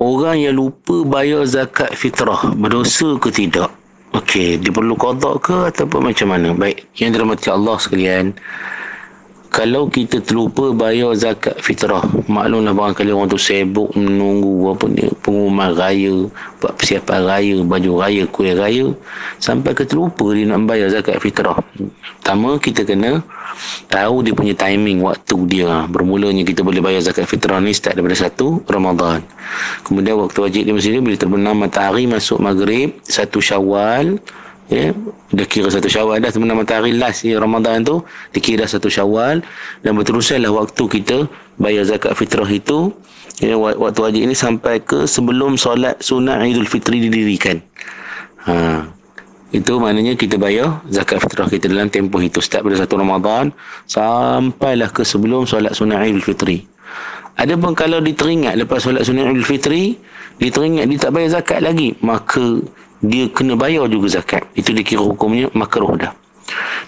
orang yang lupa bayar zakat fitrah berdosa ke tidak? Okey, dia perlu qada ke ataupun macam mana? Baik, yang dirahmati Allah sekalian, kalau kita terlupa bayar zakat fitrah maklumlah barangkali orang tu sibuk menunggu apa ni pengumuman raya buat persiapan raya baju raya kuih raya sampai ke terlupa dia nak bayar zakat fitrah pertama kita kena tahu dia punya timing waktu dia. Bermulanya kita boleh bayar zakat fitrah ni start daripada satu Ramadan. Kemudian waktu wajib dia mesti bila terbenam matahari masuk maghrib satu syawal ya dah kira satu syawal dah sebenarnya matahari last ya, Ramadan tu dikira satu syawal. Dan berterusanlah waktu kita bayar zakat fitrah itu ya, waktu wajib ini sampai ke sebelum solat sunat Idul Fitri didirikan. Ha. Itu maknanya kita bayar zakat fitrah kita dalam tempoh itu start pada satu Ramadan sampailah ke sebelum solat sunat Idul Fitri Adapun kalau diteringat lepas solat sunat Idul Fitri, diteringat dia tak bayar zakat lagi, maka dia kena bayar juga zakat. Itu dikira hukumnya makruh dah.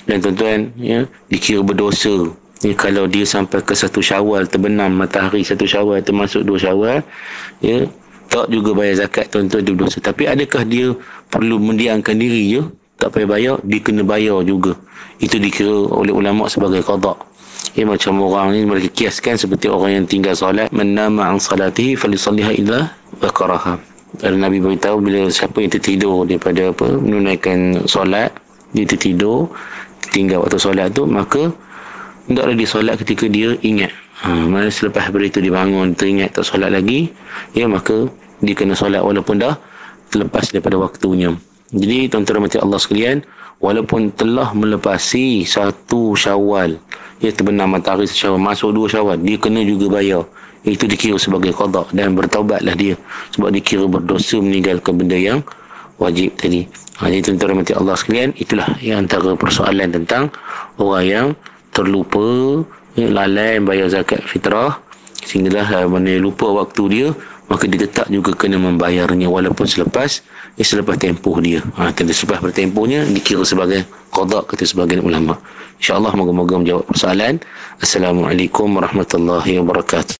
Dan tuan-tuan, ya, dikira berdosa. Ya, kalau dia sampai ke satu syawal terbenam matahari satu syawal termasuk dua syawal ya tak juga bayar zakat tuan-tuan dia berdosa tapi adakah dia perlu mendiamkan diri je tak payah bayar dia kena bayar juga. Itu dikira oleh ulama sebagai qada ya macam orang ni mereka kiaskan seperti orang yang tinggal solat menama an salatihi falisalliha illa zakaraha. Dan Nabi beritahu bila siapa yang tertidur daripada apa menunaikan solat dia tertidur tinggal waktu solat tu maka hendaklah dia solat ketika dia ingat. Ha, mana selepas hari itu dia bangun teringat tak solat lagi ya maka dia kena solat walaupun dah terlepas daripada waktunya jadi tuan-tuan mati Allah sekalian walaupun telah melepasi satu syawal ya terbenam matahari syawal masuk dua syawal dia kena juga bayar itu dikira sebagai qada dan bertaubatlah dia sebab dikira berdosa meninggalkan benda yang wajib tadi. Ha, jadi tuan-tuan mati Allah sekalian, itulah yang antara persoalan tentang orang yang terlupa, lalai bayar zakat fitrah, sehinggalah mana lupa waktu dia, maka dia tetap juga kena membayarnya walaupun selepas ya, selepas tempoh dia. Ha, selepas bertempohnya dikira sebagai qada kata sebagian ulama. InsyaAllah moga-moga menjawab persoalan. Assalamualaikum warahmatullahi wabarakatuh.